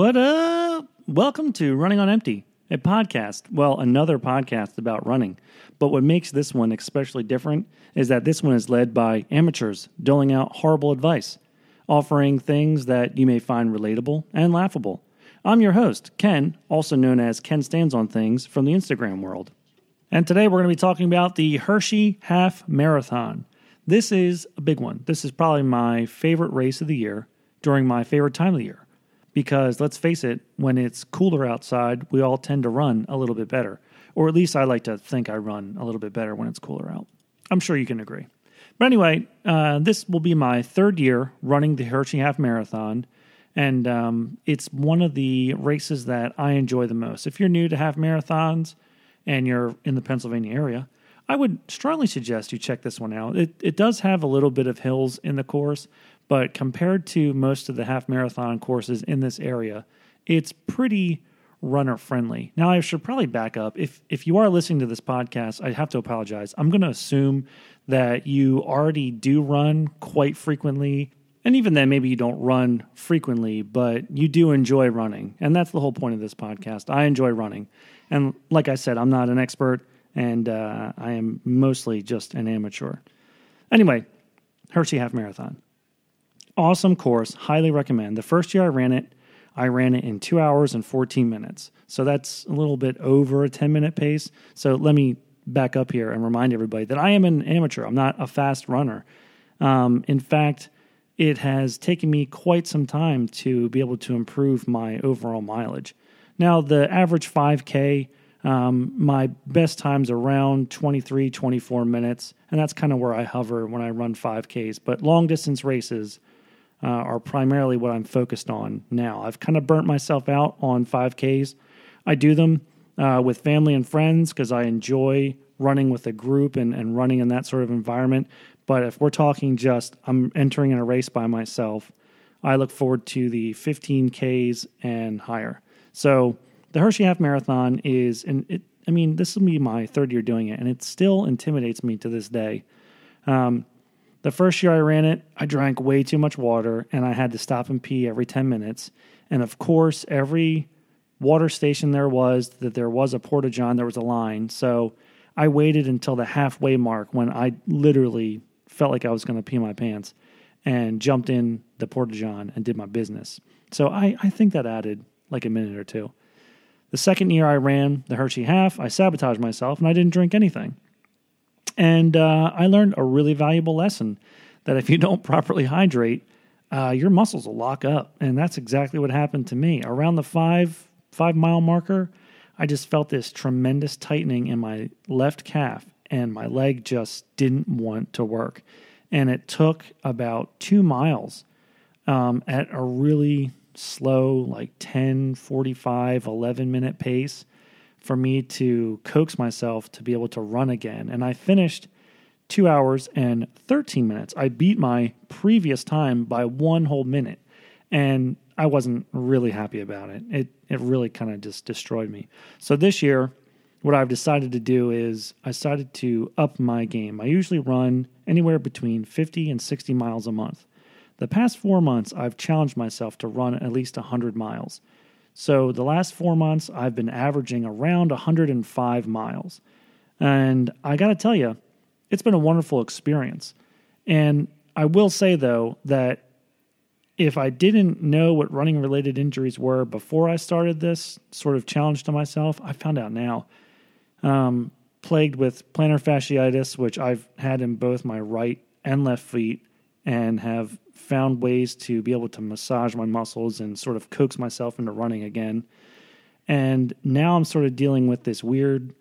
What up? Welcome to Running on Empty, a podcast. Well, another podcast about running. But what makes this one especially different is that this one is led by amateurs doling out horrible advice, offering things that you may find relatable and laughable. I'm your host, Ken, also known as Ken Stands on Things from the Instagram world. And today we're going to be talking about the Hershey Half Marathon. This is a big one. This is probably my favorite race of the year during my favorite time of the year. Because let's face it, when it's cooler outside, we all tend to run a little bit better. Or at least I like to think I run a little bit better when it's cooler out. I'm sure you can agree. But anyway, uh, this will be my third year running the Hershey Half Marathon. And um, it's one of the races that I enjoy the most. If you're new to half marathons and you're in the Pennsylvania area, I would strongly suggest you check this one out. It, it does have a little bit of hills in the course, but compared to most of the half marathon courses in this area, it's pretty runner friendly. Now, I should probably back up. If if you are listening to this podcast, I have to apologize. I'm going to assume that you already do run quite frequently. And even then, maybe you don't run frequently, but you do enjoy running. And that's the whole point of this podcast. I enjoy running. And like I said, I'm not an expert, and uh, I am mostly just an amateur. Anyway, Hershey Half Marathon awesome course. Highly recommend. The first year I ran it, I ran it in two hours and 14 minutes. So that's a little bit over a 10 minute pace. So let me back up here and remind everybody that I am an amateur. I'm not a fast runner. Um, in fact, it has taken me quite some time to be able to improve my overall mileage. Now, the average 5K, um, my best time's around 23, 24 minutes, and that's kind of where I hover when I run 5Ks. But long distance races, uh, are primarily what I'm focused on now. I've kind of burnt myself out on 5Ks. I do them uh, with family and friends because I enjoy running with a group and, and running in that sort of environment. But if we're talking just I'm entering in a race by myself, I look forward to the 15Ks and higher. So the Hershey Half Marathon is, and it, I mean, this will be my third year doing it, and it still intimidates me to this day. Um, the first year I ran it, I drank way too much water and I had to stop and pee every 10 minutes. And of course, every water station there was that there was a porta john, there was a line. So I waited until the halfway mark when I literally felt like I was going to pee my pants and jumped in the porta john and did my business. So I, I think that added like a minute or two. The second year I ran the Hershey half, I sabotaged myself and I didn't drink anything. And uh, I learned a really valuable lesson that if you don't properly hydrate, uh, your muscles will lock up. And that's exactly what happened to me. Around the five five mile marker, I just felt this tremendous tightening in my left calf, and my leg just didn't want to work. And it took about two miles um, at a really slow, like 10, 45, 11 minute pace for me to coax myself to be able to run again. And I finished two hours and 13 minutes. I beat my previous time by one whole minute. And I wasn't really happy about it. It it really kind of just destroyed me. So this year, what I've decided to do is I decided to up my game. I usually run anywhere between 50 and 60 miles a month. The past 4 months I've challenged myself to run at least 100 miles. So the last four months, I've been averaging around 105 miles. And I got to tell you, it's been a wonderful experience. And I will say, though, that if I didn't know what running related injuries were before I started this sort of challenge to myself, I found out now. Um, plagued with plantar fasciitis, which I've had in both my right and left feet, and have found ways to be able to massage my muscles and sort of coax myself into running again. And now I'm sort of dealing with this weird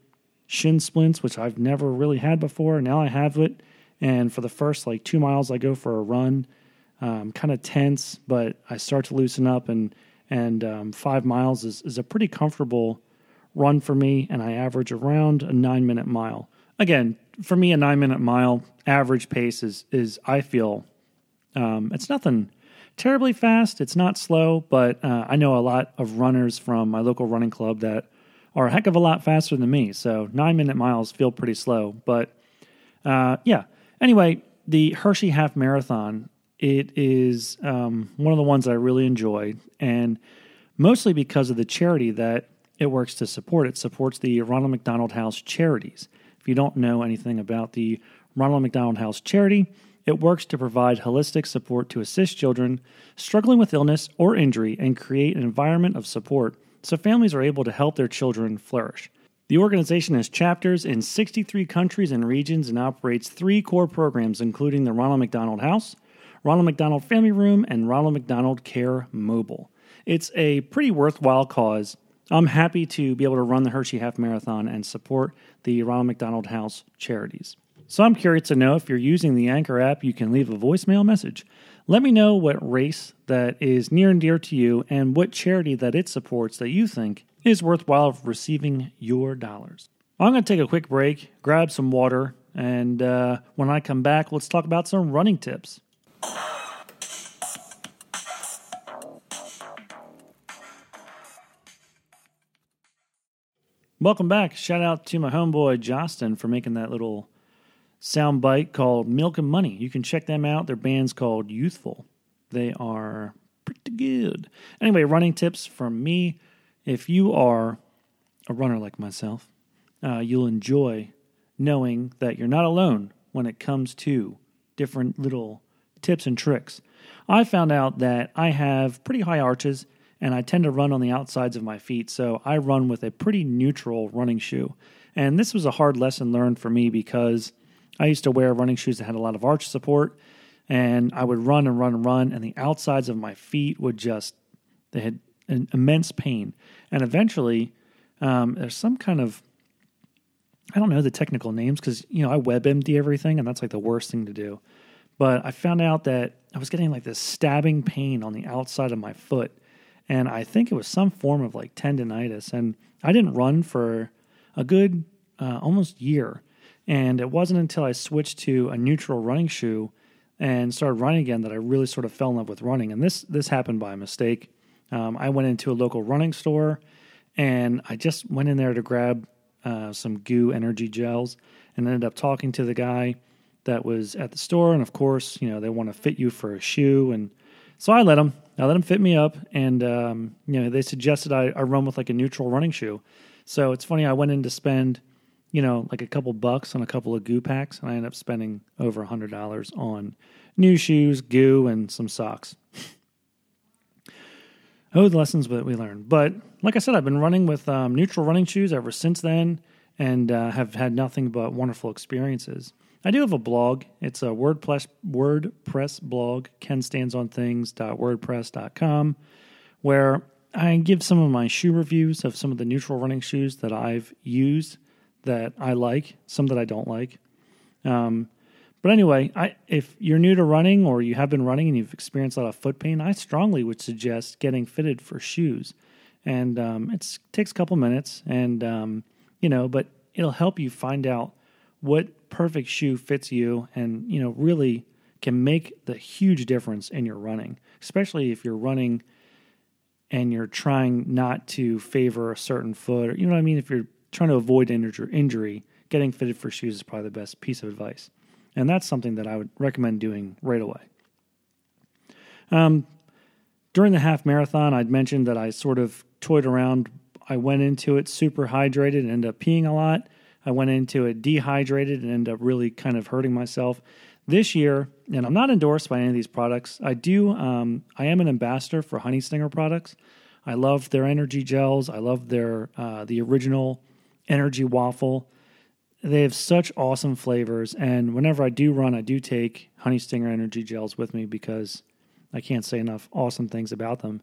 shin splints, which I've never really had before. Now I have it. And for the first like two miles, I go for a run. Um, kind of tense, but I start to loosen up, and and um, five miles is, is a pretty comfortable run for me, and I average around a nine minute mile. Again, for me, a nine minute mile average pace is is I feel um, it's nothing terribly fast. It's not slow, but uh, I know a lot of runners from my local running club that are a heck of a lot faster than me. So nine minute miles feel pretty slow. But uh, yeah. Anyway, the Hershey Half Marathon, it is um, one of the ones I really enjoy. And mostly because of the charity that it works to support. It supports the Ronald McDonald House Charities. If you don't know anything about the Ronald McDonald House Charity, it works to provide holistic support to assist children struggling with illness or injury and create an environment of support so families are able to help their children flourish. The organization has chapters in 63 countries and regions and operates three core programs, including the Ronald McDonald House, Ronald McDonald Family Room, and Ronald McDonald Care Mobile. It's a pretty worthwhile cause. I'm happy to be able to run the Hershey Half Marathon and support the Ronald McDonald House charities. So I'm curious to know if you're using the Anchor app, you can leave a voicemail message. Let me know what race that is near and dear to you and what charity that it supports that you think is worthwhile receiving your dollars. I'm going to take a quick break, grab some water, and uh, when I come back, let's talk about some running tips. Welcome back. Shout out to my homeboy Justin for making that little sound bite called Milk and Money. You can check them out. Their band's called Youthful. They are pretty good. Anyway, running tips from me. If you are a runner like myself, uh, you'll enjoy knowing that you're not alone when it comes to different little tips and tricks. I found out that I have pretty high arches and I tend to run on the outsides of my feet, so I run with a pretty neutral running shoe. And this was a hard lesson learned for me because I used to wear running shoes that had a lot of arch support, and I would run and run and run, and the outsides of my feet would just, they had an immense pain. And eventually, um, there's some kind of I don't know the technical names because you know I WebMD everything, and that's like the worst thing to do. But I found out that I was getting like this stabbing pain on the outside of my foot, and I think it was some form of like tendonitis. And I didn't run for a good uh, almost year, and it wasn't until I switched to a neutral running shoe and started running again that I really sort of fell in love with running. And this this happened by mistake. Um, I went into a local running store and I just went in there to grab uh, some goo energy gels and ended up talking to the guy that was at the store. And of course, you know, they want to fit you for a shoe. And so I let them, I let them fit me up. And, um, you know, they suggested I, I run with like a neutral running shoe. So it's funny, I went in to spend, you know, like a couple bucks on a couple of goo packs, and I ended up spending over a $100 on new shoes, goo, and some socks. Oh, the lessons that we learned. But like I said, I've been running with um, neutral running shoes ever since then and uh, have had nothing but wonderful experiences. I do have a blog. It's a WordPress, WordPress blog, kenstandsonthings.wordpress.com, where I give some of my shoe reviews of some of the neutral running shoes that I've used that I like, some that I don't like. Um, but anyway, I, if you're new to running or you have been running and you've experienced a lot of foot pain, I strongly would suggest getting fitted for shoes. And um, it takes a couple minutes, and um, you know, but it'll help you find out what perfect shoe fits you, and you know, really can make the huge difference in your running, especially if you're running and you're trying not to favor a certain foot, or you know what I mean. If you're trying to avoid injury, getting fitted for shoes is probably the best piece of advice. And that's something that I would recommend doing right away. Um, during the half marathon, I'd mentioned that I sort of toyed around. I went into it super hydrated and ended up peeing a lot. I went into it dehydrated and ended up really kind of hurting myself. This year, and I'm not endorsed by any of these products. I do. Um, I am an ambassador for Honey Stinger products. I love their energy gels. I love their uh, the original energy waffle. They have such awesome flavors, and whenever I do run, I do take Honey Stinger energy gels with me because I can't say enough awesome things about them.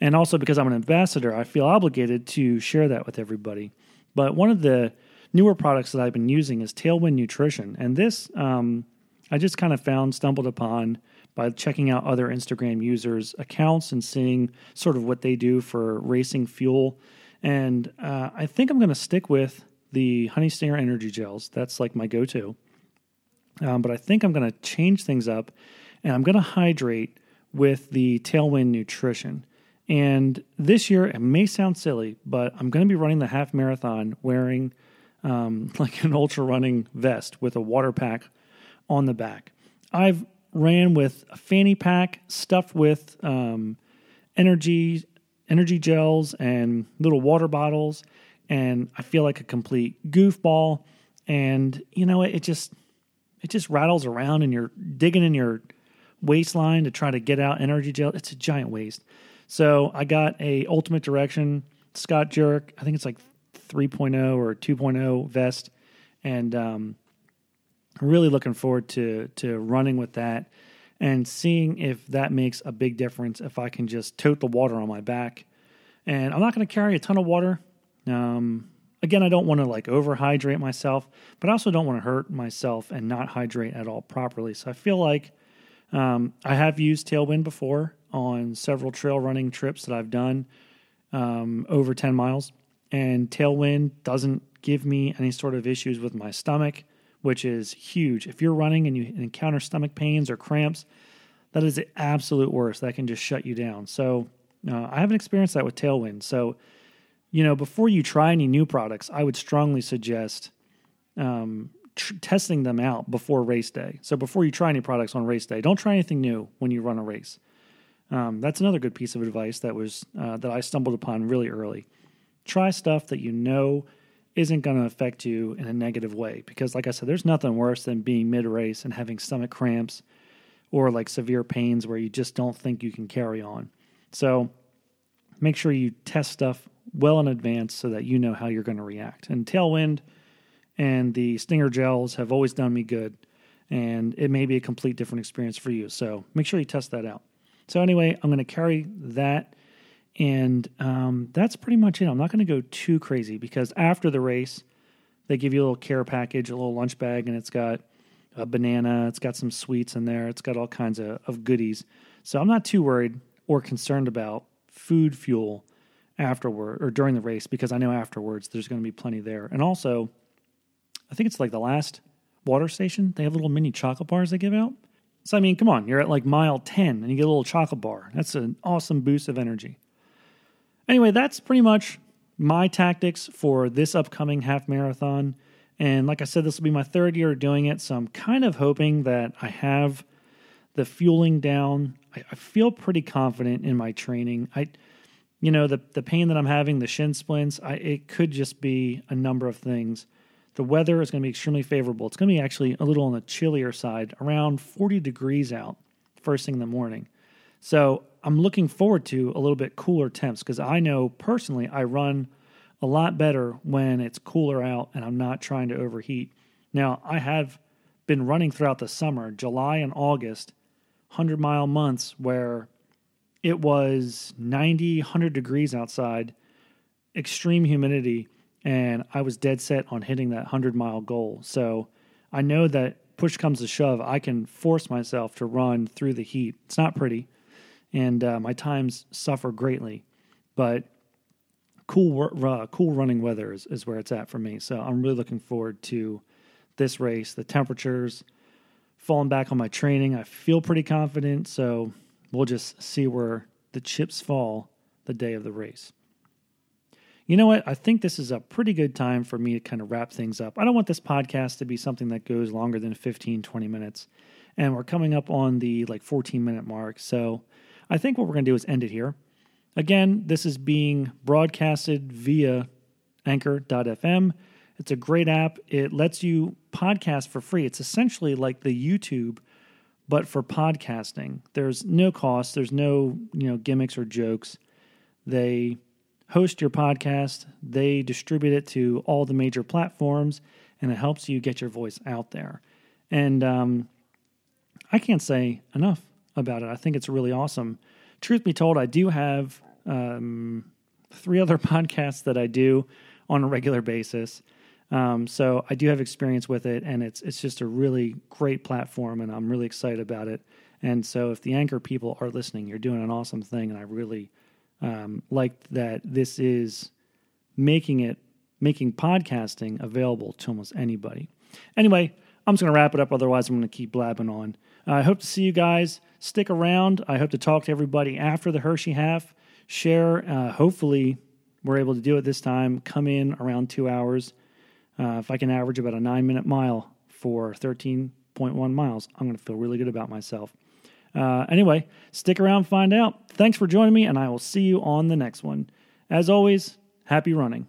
And also because I'm an ambassador, I feel obligated to share that with everybody. But one of the newer products that I've been using is Tailwind Nutrition, and this um, I just kind of found stumbled upon by checking out other Instagram users' accounts and seeing sort of what they do for racing fuel. And uh, I think I'm going to stick with the Honey Stinger Energy Gels. That's like my go to. Um, but I think I'm going to change things up and I'm going to hydrate with the Tailwind Nutrition. And this year, it may sound silly, but I'm going to be running the half marathon wearing um, like an ultra running vest with a water pack on the back. I've ran with a fanny pack stuffed with um, energy energy gels and little water bottles, and I feel like a complete goofball. And you know, it, it just it just rattles around, and you're digging in your waistline to try to get out energy gel. It's a giant waste. So I got a Ultimate Direction Scott Jurek. I think it's like 3.0 or 2.0 vest, and um, really looking forward to to running with that and seeing if that makes a big difference if I can just tote the water on my back. And I'm not going to carry a ton of water. Um, again, I don't want to like overhydrate myself, but I also don't want to hurt myself and not hydrate at all properly. So I feel like um, I have used Tailwind before on several trail running trips that I've done um, over 10 miles, and Tailwind doesn't give me any sort of issues with my stomach which is huge. If you're running and you encounter stomach pains or cramps, that is the absolute worst. That can just shut you down. So uh, I haven't experienced that with Tailwind. So, you know, before you try any new products, I would strongly suggest um, tr- testing them out before race day. So before you try any products on race day, don't try anything new when you run a race. Um, that's another good piece of advice that was uh, that I stumbled upon really early. Try stuff that you know isn't going to affect you in a negative way. Because, like I said, there's nothing worse than being mid race and having stomach cramps or like severe pains where you just don't think you can carry on. So, make sure you test stuff well in advance so that you know how you're going to react. And Tailwind and the Stinger gels have always done me good, and it may be a complete different experience for you. So, make sure you test that out. So, anyway, I'm going to carry that and um, that's pretty much it. I'm not going to go too crazy because after the race, they give you a little care package, a little lunch bag, and it's got a banana, it's got some sweets in there, it's got all kinds of, of goodies. So I'm not too worried or concerned about food fuel afterward or during the race because I know afterwards there's going to be plenty there. And also, I think it's like the last water station, they have little mini chocolate bars they give out. So, I mean, come on, you're at like mile 10 and you get a little chocolate bar. That's an awesome boost of energy. Anyway, that's pretty much my tactics for this upcoming half marathon. And like I said, this will be my third year doing it. So I'm kind of hoping that I have the fueling down. I, I feel pretty confident in my training. I, you know, the, the pain that I'm having, the shin splints, I, it could just be a number of things. The weather is going to be extremely favorable. It's going to be actually a little on the chillier side, around 40 degrees out first thing in the morning. So I'm looking forward to a little bit cooler temps because I know personally I run a lot better when it's cooler out and I'm not trying to overheat. Now, I have been running throughout the summer, July and August, 100 mile months where it was 90, 100 degrees outside, extreme humidity, and I was dead set on hitting that 100 mile goal. So I know that push comes to shove, I can force myself to run through the heat. It's not pretty and uh, my times suffer greatly. But cool, uh, cool running weather is, is where it's at for me. So I'm really looking forward to this race. The temperatures, falling back on my training, I feel pretty confident. So we'll just see where the chips fall the day of the race. You know what? I think this is a pretty good time for me to kind of wrap things up. I don't want this podcast to be something that goes longer than 15, 20 minutes. And we're coming up on the like 14 minute mark. So I think what we're going to do is end it here. Again, this is being broadcasted via anchor.fm. It's a great app. It lets you podcast for free. It's essentially like the YouTube but for podcasting. There's no cost, there's no, you know, gimmicks or jokes. They host your podcast, they distribute it to all the major platforms, and it helps you get your voice out there. And um, I can't say enough about it. I think it's really awesome. Truth be told, I do have um, three other podcasts that I do on a regular basis. Um, so I do have experience with it, and it's it's just a really great platform, and I'm really excited about it. And so, if the anchor people are listening, you're doing an awesome thing, and I really um, like that this is making it making podcasting available to almost anybody. Anyway, I'm just going to wrap it up. Otherwise, I'm going to keep blabbing on. I hope to see you guys. Stick around. I hope to talk to everybody after the Hershey half. Share. Uh, hopefully, we're able to do it this time. Come in around two hours. Uh, if I can average about a nine minute mile for 13.1 miles, I'm going to feel really good about myself. Uh, anyway, stick around, find out. Thanks for joining me, and I will see you on the next one. As always, happy running.